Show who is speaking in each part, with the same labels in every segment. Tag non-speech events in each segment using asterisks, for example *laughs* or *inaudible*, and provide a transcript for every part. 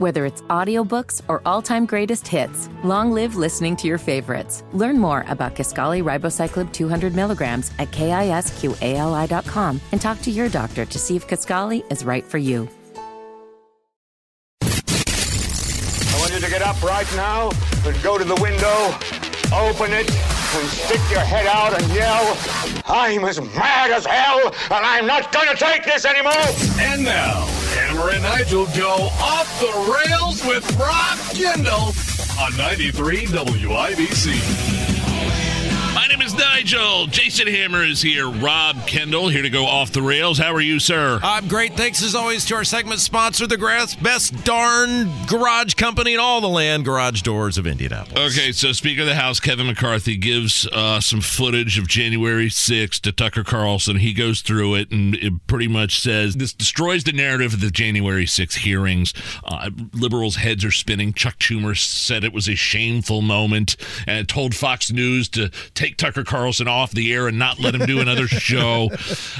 Speaker 1: Whether it's audiobooks or all-time greatest hits, long live listening to your favorites. Learn more about Kisqali Ribociclib 200 milligrams at kisqali.com and talk to your doctor to see if Kisqali is right for you.
Speaker 2: I want you to get up right now and go to the window, open it, and stick your head out and yell, I'm as mad as hell, and I'm not going to take this anymore!
Speaker 3: And now, Hammer and Nigel go off the rails with Rob Kendall on 93 WIBC.
Speaker 4: My name is Nigel. Jason Hammer is here. Rob Kendall here to go off the rails. How are you, sir?
Speaker 5: I'm great. Thanks as always to our segment sponsor, the grass best darn garage company in all the land, Garage Doors of Indianapolis.
Speaker 4: Okay, so Speaker of the House Kevin McCarthy gives uh, some footage of January 6th to Tucker Carlson. He goes through it and it pretty much says this destroys the narrative of the January 6th hearings. Uh, liberals' heads are spinning. Chuck Schumer said it was a shameful moment and told Fox News to take Tucker Carlson off the air and not let him do another *laughs* show.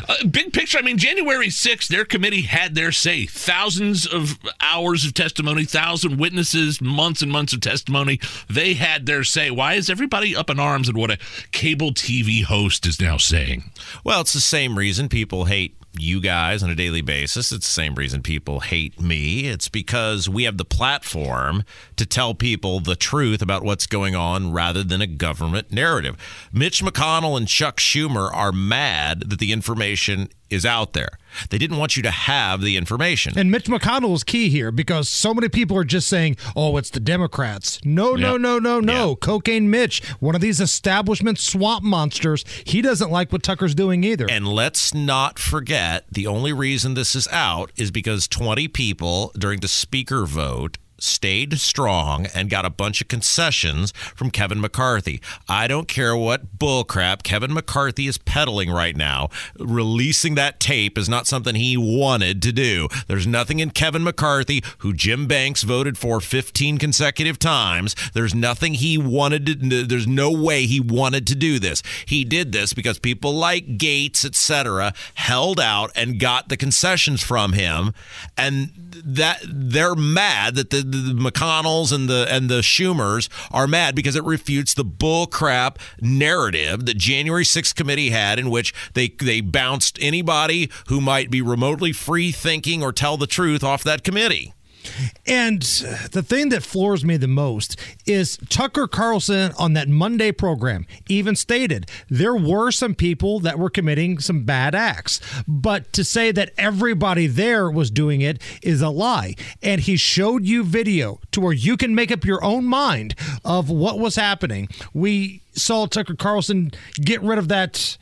Speaker 4: Uh, big picture, I mean, January 6th, their committee had their say. Thousands of hours of testimony, thousand witnesses, months and months of testimony. They had their say. Why is everybody up in arms at what a cable TV host is now saying?
Speaker 5: Well, it's the same reason people hate you guys on a daily basis. It's the same reason people hate me. It's because we have the platform to tell people the truth about what's going on rather than a government narrative. Mitch McConnell and Chuck Schumer are mad that the information is out there. They didn't want you to have the information.
Speaker 6: And Mitch McConnell is key here because so many people are just saying, oh, it's the Democrats. No, no,
Speaker 4: Yep.
Speaker 6: no, no, no.
Speaker 5: Yeah.
Speaker 6: Cocaine Mitch, one of these establishment swamp monsters, he doesn't like what Tucker's doing either.
Speaker 5: And let's not forget the only reason this is out is because 20 people during the speaker vote stayed strong and got a bunch of concessions from Kevin McCarthy. I don't care what bullcrap Kevin McCarthy is peddling right now. Releasing that tape is not something he wanted to do. There's nothing in Kevin McCarthy, who Jim Banks voted for 15 consecutive times. There's nothing he wanted to there's no way he wanted to do this. He did this because people like Gaetz, etc., held out and got the concessions from him and that they're mad that the, the McConnells and the and the Schumers are mad because it refutes the bullcrap narrative that January 6th committee had in which they they bounced anybody who might be remotely free thinking or tell the truth off that committee.
Speaker 6: And the thing that floors me the most is Tucker Carlson on that Monday program even stated there were some people that were committing some bad acts. But to say that everybody there was doing it is a lie. And he showed you video to where you can make up your own mind of what was happening. We saw Tucker Carlson get rid of that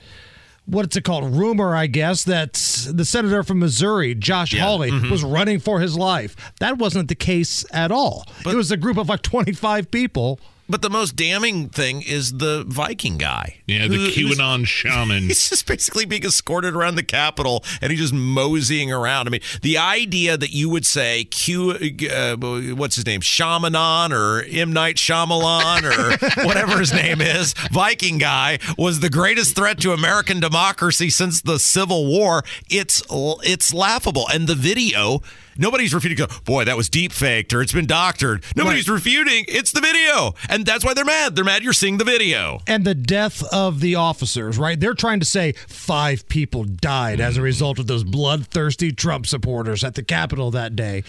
Speaker 6: what's it called? Rumor i guess that the senator from missouri josh hawley mm-hmm. was running for his life. That wasn't the case at all. It was a group of like 25 people
Speaker 5: But the most damning thing is the Viking guy.
Speaker 4: Yeah, the
Speaker 5: who-
Speaker 4: QAnon shaman. *laughs*
Speaker 5: He's just basically being escorted around the Capitol and he's just moseying around. I mean, the idea that you would say Q, uh, what's his name, Shamanon or M. Night Shyamalan or *laughs* whatever his name is, Viking guy, was the greatest threat to American democracy since the Civil War. It's it's laughable. And the video. Nobody's refuting. Go, boy, that was deep faked or it's been doctored. Nobody's refuting. It's the video, and that's why they're mad. They're mad you're seeing the video.
Speaker 6: and the death of the officers right they're trying to say five people died as a result of those bloodthirsty trump supporters at the capitol that day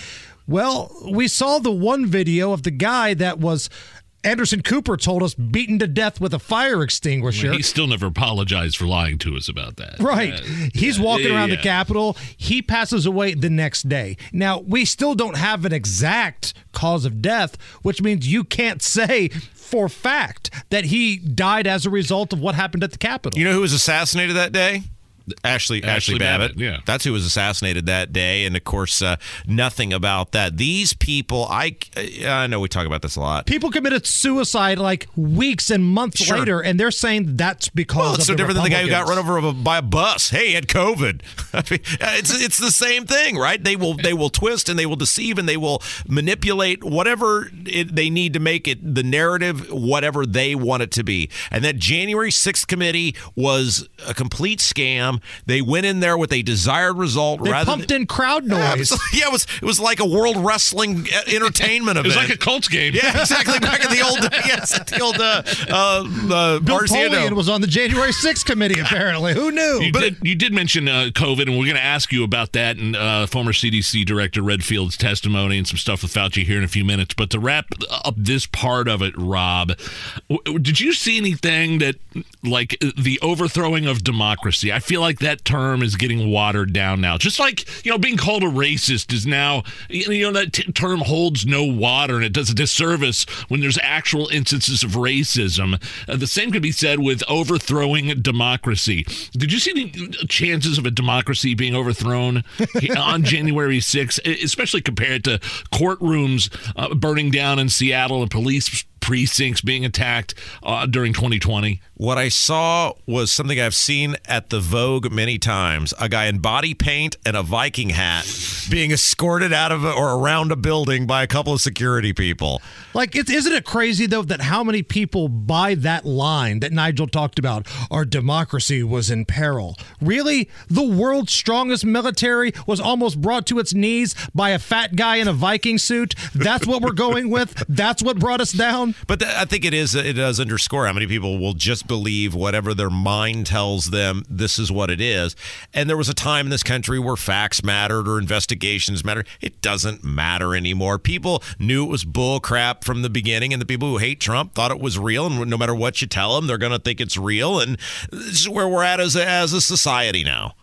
Speaker 6: well we saw the one video of the guy that was Anderson Cooper told us beaten to death with a fire extinguisher.
Speaker 4: He still never apologized for lying to us about that.
Speaker 6: Right.
Speaker 4: Uh,
Speaker 6: He's walking around the. Capitol. He passes away the next day. Now, we still don't have an exact cause of death, which means you can't say for fact that he died as a result of what happened at the Capitol.
Speaker 5: You know who was assassinated that day? Ashley Ashley,
Speaker 4: Ashley
Speaker 5: Babbitt.
Speaker 4: Babbitt, yeah.
Speaker 5: that's who was assassinated that day, and of course, uh, nothing about that. These people, I I know we talk about this a lot.
Speaker 6: People committed suicide like weeks and months
Speaker 5: Sure.
Speaker 6: later, and they're saying that's because
Speaker 5: Well,
Speaker 6: of
Speaker 5: it's so
Speaker 6: the
Speaker 5: different than the guy who got run over by a bus. Hey, he had COVID. *laughs* I mean, uh, it's it's the same thing, right? They will they will twist and they will deceive and they will manipulate whatever it, they need to make it the narrative whatever they want it to be. And that January sixth committee was a complete scam. Them. They went in there with a desired result
Speaker 6: They
Speaker 5: rather
Speaker 6: pumped
Speaker 5: than,
Speaker 6: in crowd noise. *laughs*
Speaker 5: yeah, it was it was like a world wrestling uh, *laughs* entertainment event.
Speaker 4: It was like a Colts game.
Speaker 5: yeah, exactly. *laughs* Back in the old yes, the old uh, uh, uh,
Speaker 6: Bill
Speaker 5: Marciano.
Speaker 6: Polian was on the January 6th committee, apparently. Who knew?
Speaker 4: You did, you did mention uh, COVID, and we're going to ask you about that and uh, former CDC Director Redfield's testimony and some stuff with Fauci here in a few minutes. But to wrap up this part of it, Rob, w- did you see anything that, like, the overthrowing of democracy? I feel like that term is getting watered down now. Just like, you know, being called a racist is now, you know, that t- term holds no water and it does a disservice when there's actual instances of racism. Uh, the same could be said with overthrowing democracy. Did you see the chances of a democracy being overthrown *laughs* on January 6th, especially compared to courtrooms uh, burning down in Seattle and police precincts being attacked uh, during 2020?
Speaker 5: What I saw was something I've seen at the Vogue many times: a guy in body paint and a Viking hat being escorted out of a, or around a building by a couple of security people.
Speaker 6: Like, it, isn't it crazy though that how many people buy that line that Nigel talked about? Our democracy was in peril. Really, the world's strongest military was almost brought to its knees by a fat guy in a Viking suit. That's what we're going with. That's what brought us down.
Speaker 5: But th- I think it is it does underscore how many people will just believe whatever their mind tells them this is what it is. And there was a time in this country where facts mattered or investigations mattered. It doesn't matter anymore. People knew it was bull crap from the beginning, and the people who hate Trump thought it was real. And no matter what you tell them, they're going to think it's real. And this is where we're at as a, as a society now.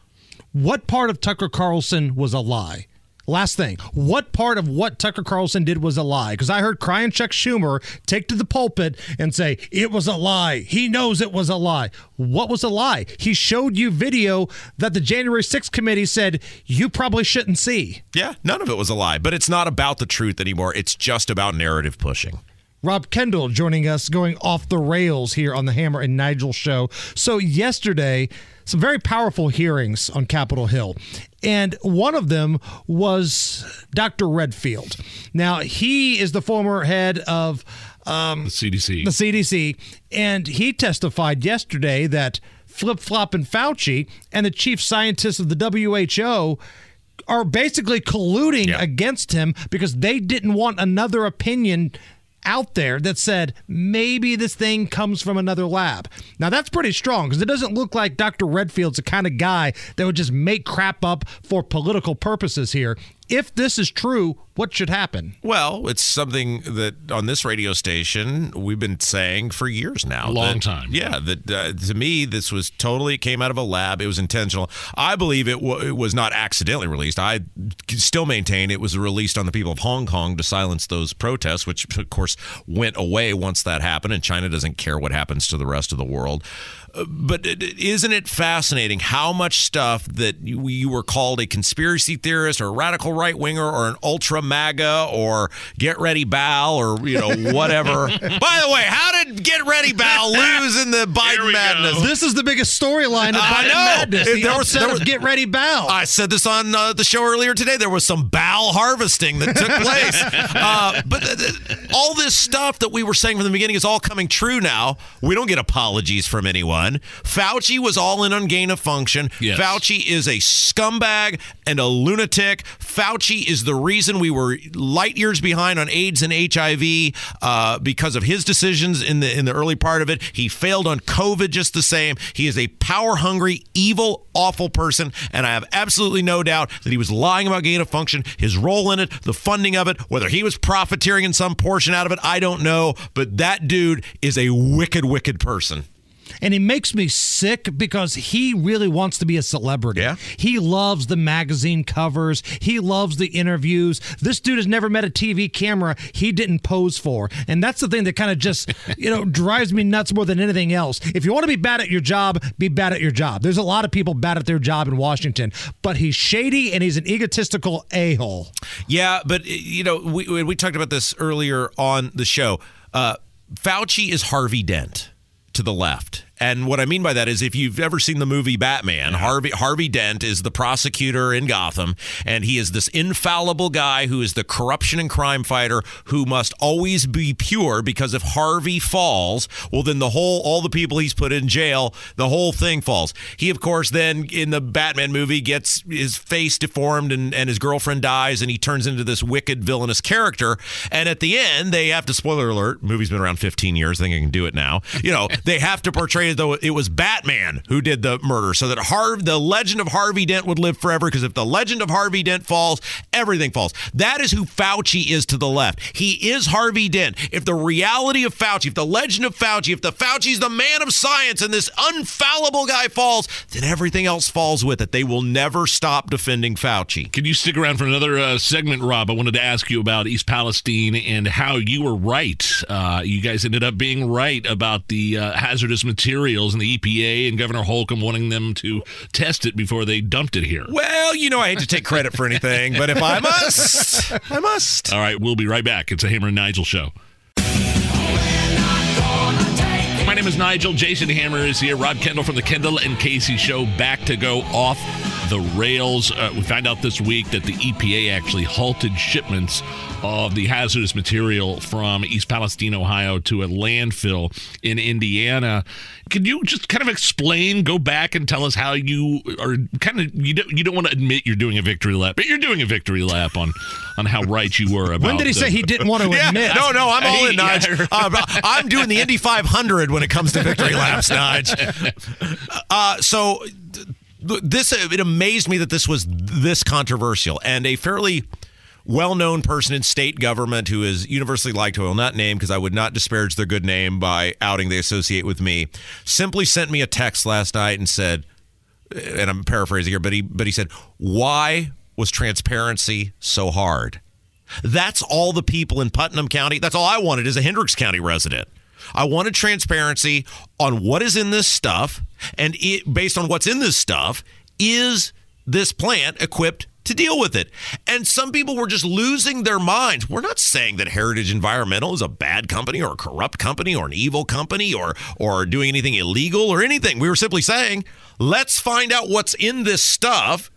Speaker 6: What part of Tucker Carlson was a lie? Last thing, what part of what Tucker Carlson did was a lie? Because I heard crying Chuck Schumer take to the pulpit and say it was a lie. He knows it was a lie. What was a lie? He showed you video that the January 6th committee said you probably shouldn't see.
Speaker 5: Yeah, none of it was a lie, but it's not about the truth anymore. It's just about narrative pushing.
Speaker 6: Rob Kendall joining us, going off the rails here on the Hammer and Nigel show. So, yesterday, some very powerful hearings on Capitol Hill. And one of them was Dr. Redfield. Now, he is the former head of um,
Speaker 4: The CDC.
Speaker 6: the CDC, and he testified yesterday that Flip Flop and Fauci and the chief scientists of the WHO are basically colluding
Speaker 5: Yeah.
Speaker 6: against him because they didn't want another opinion out there that said maybe this thing comes from another lab. Now that's pretty strong because it doesn't look like Dr. Redfield's the kind of guy that would just make crap up for political purposes here. If this is true, what should happen?
Speaker 5: Well, it's something that on this radio station we've been saying for years now.
Speaker 4: A long
Speaker 5: that-
Speaker 4: time.
Speaker 5: Yeah, that uh, to me this was totally it came out of a lab. It was intentional. I believe it, w- it was not accidentally released. I still maintain it was released on the people of Hong Kong to silence those protests, which of course went away once that happened. And China doesn't care what happens to the rest of the world. But it- it- isn't it fascinating how much stuff that you, you were called a conspiracy theorist or a radical right winger or an ultra MAGA or Get Ready Bal or you know whatever. *laughs* By the way, how did Get Ready Bal lose in the *laughs* Biden madness?
Speaker 4: go.
Speaker 6: This is the biggest storyline of
Speaker 5: I
Speaker 6: Biden
Speaker 5: know.
Speaker 6: Madness. The
Speaker 5: There was-
Speaker 6: upset
Speaker 5: there
Speaker 6: of
Speaker 5: was-
Speaker 6: Get Ready Bow.
Speaker 5: I said this on uh, the show earlier today. There was some bowel harvesting that took place. *laughs* uh, but th- th- all this stuff that we were saying from the beginning is all coming true now. We don't get apologies from anyone. Fauci was all in on gain of function.
Speaker 4: Yes.
Speaker 5: Fauci is a scumbag and a lunatic. Fauci is the reason we were light years behind on AIDS and HIV uh, because of his decisions in the in the early part of it. He failed on COVID just the same. He is a power hungry, evil, awful person, and I have absolutely no doubt that he was lying about gain of function, his role in it, the funding of it, whether he was profiteering in some portion out of it, I don't know. But that dude is a wicked, wicked person.
Speaker 6: And he makes me sick because he really wants to be a celebrity.
Speaker 5: Yeah.
Speaker 6: He loves the magazine covers. He loves the interviews. This dude has never met a TV camera he didn't pose for. And that's the thing that kind of just, *laughs* you know, drives me nuts more than anything else. If you want to be bad at your job, be bad at your job. There's a lot of people bad at their job in Washington, but he's shady and he's an egotistical a-hole.
Speaker 5: Yeah, but you know, we we- we talked about this earlier on the show. Uh, Fauci is Harvey Dent to the left, And what I mean by that is if you've ever seen the movie Batman, Harvey Harvey Dent is the prosecutor in Gotham and he is this infallible guy who is the corruption and crime fighter who must always be pure because if Harvey falls, well then the whole all the people he's put in jail, the whole thing falls. He of course then in the Batman movie gets his face deformed and, and his girlfriend dies and he turns into this wicked villainous character and at the end they have to spoiler alert, movie's been around 15 years, I think I can do it now. You know, they have to portray though it was Batman who did the murder so that Harv the legend of Harvey Dent would live forever because if the legend of Harvey Dent falls, everything falls. That is who Fauci is to the left. He is Harvey Dent. If the reality of Fauci, if the legend of Fauci, if the Fauci's the man of science and this unfallible guy falls, then everything else falls with it. They will never stop defending Fauci.
Speaker 4: Can you stick around for another uh, segment, Rob? I wanted to ask you about East Palestine and how you were right. Uh, you guys ended up being right about the uh, hazardous materials and the EPA and Governor Holcomb wanting them to test it before they dumped it here.
Speaker 5: Well, you know, I hate to take credit for anything, but if I *laughs* must, I must.
Speaker 4: All right, we'll be right back. It's a Hammer and Nigel show. My name is Nigel. Jason Hammer is here. Rob Kendall from the Kendall and Casey Show back to go off the rails. Uh, we found out this week that the EPA actually halted shipments of the hazardous material from East Palestine, Ohio to a landfill in Indiana. Can you just kind of explain, go back and tell us how you are kind of, you don't, you don't want to admit you're doing a victory lap, but you're doing a victory lap on, on how right you were about it.
Speaker 6: When did he
Speaker 4: the-
Speaker 6: say he didn't want to *laughs*
Speaker 5: Yeah,
Speaker 6: admit?
Speaker 5: no, no, I'm all in,
Speaker 4: Yeah.
Speaker 5: Nige. Uh, I'm doing the Indy 500 when it comes to victory laps, Nige. *laughs* Uh, so this uh, it amazed me that this was this controversial and a fairly well-known person in state government who is universally liked who I will not name because I would not disparage their good name by outing they associate with me simply sent me a text last night and said uh, and I'm paraphrasing here but he but he said why was transparency so hard that's all the people in Putnam County. That's all I wanted as a Hendricks County resident. I wanted transparency on what is in this stuff, and it, based on what's in this stuff, is this plant equipped to deal with it? And some people were just losing their minds. We're not saying that Heritage Environmental is a bad company or a corrupt company or an evil company or or doing anything illegal or anything. We were simply saying, let's find out what's in this stuff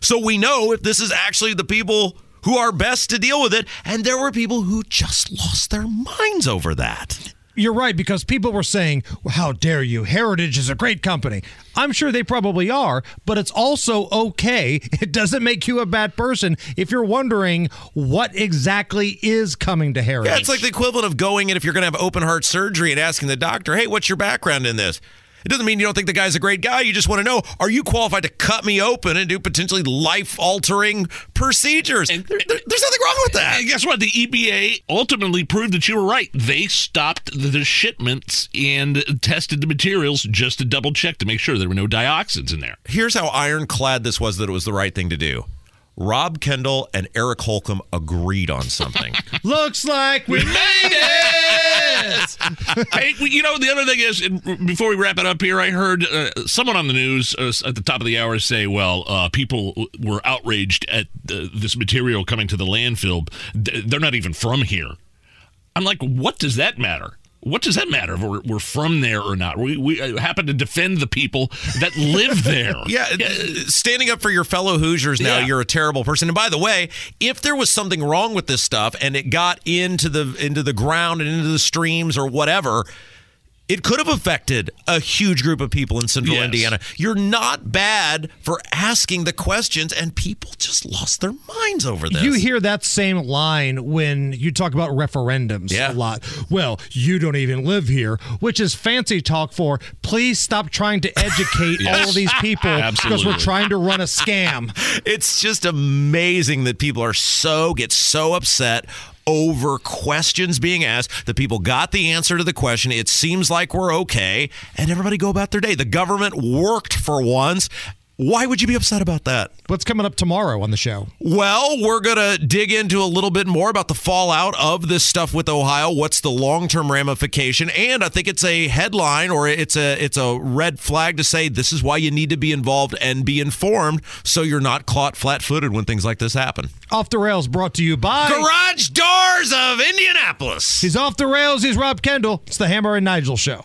Speaker 5: so we know if this is actually the people who are best to deal with it. And there were people who just lost their minds over that.
Speaker 6: You're right because people were saying, well, "How dare you? Heritage is a great company." I'm sure they probably are, but it's also okay. *laughs* It doesn't make you a bad person if you're wondering what exactly is coming to Heritage.
Speaker 5: Yeah, it's like the equivalent of going in if you're going to have open heart surgery and asking the doctor, hey, what's your background in this? It doesn't mean you don't think the guy's a great guy. You just want to know, are you qualified to cut me open and do potentially life altering procedures?
Speaker 4: And-
Speaker 5: There- there- there's nothing wrong with that.
Speaker 4: And guess what? The EPA ultimately proved that you were right. They stopped the, the shipments and tested the materials just to double check to make sure there were no dioxins in there.
Speaker 5: Here's how ironclad this was that it was the right thing to do. Rob Kendall and Eric Holcomb agreed on something. *laughs*
Speaker 6: Looks like we
Speaker 4: made it. Hey, you know the other thing is, before we wrap it up here, I heard uh, someone on the news uh, at the top of the hour say, "Well, uh, people were outraged at this material coming to the landfill. They're not even from here." I'm like, what does that matter? What does that matter if we're, we're from there or not? We, we uh, happen to defend the people that live there. *laughs*
Speaker 5: Yeah, standing up for your fellow Hoosiers now,
Speaker 4: Yeah.
Speaker 5: you're a terrible person. And by the way, if there was something wrong with this stuff and it got into the into the ground and into the streams or whatever, it could have affected a huge group of people in central
Speaker 4: Yes.
Speaker 5: Indiana. You're not bad for asking the questions, and people just lost their minds over this.
Speaker 6: You hear that same line when you talk about referendums
Speaker 5: Yeah.
Speaker 6: a lot. Well, you don't even live here, which is fancy talk for please stop trying to educate *laughs* all of these people because we're trying to run a scam.
Speaker 5: it's just amazing that people are so get so upset over questions being asked. The people got the answer to the question. It seems like we're okay. And everybody go about their day. The government worked for once why would you be upset about that
Speaker 6: What's coming up tomorrow on the show?
Speaker 5: well, we're going to dig into a little bit more about the fallout of this stuff with Ohio. What's the long-term ramification? And I think it's a headline or it's a it's a red flag to say this is why you need to be involved and be informed so you're not caught flat-footed when things like this happen.
Speaker 6: Off the Rails brought to you by
Speaker 5: Garage Doors of Indianapolis.
Speaker 6: He's off the rails. He's Rob Kendall. It's the Hammer and Nigel show.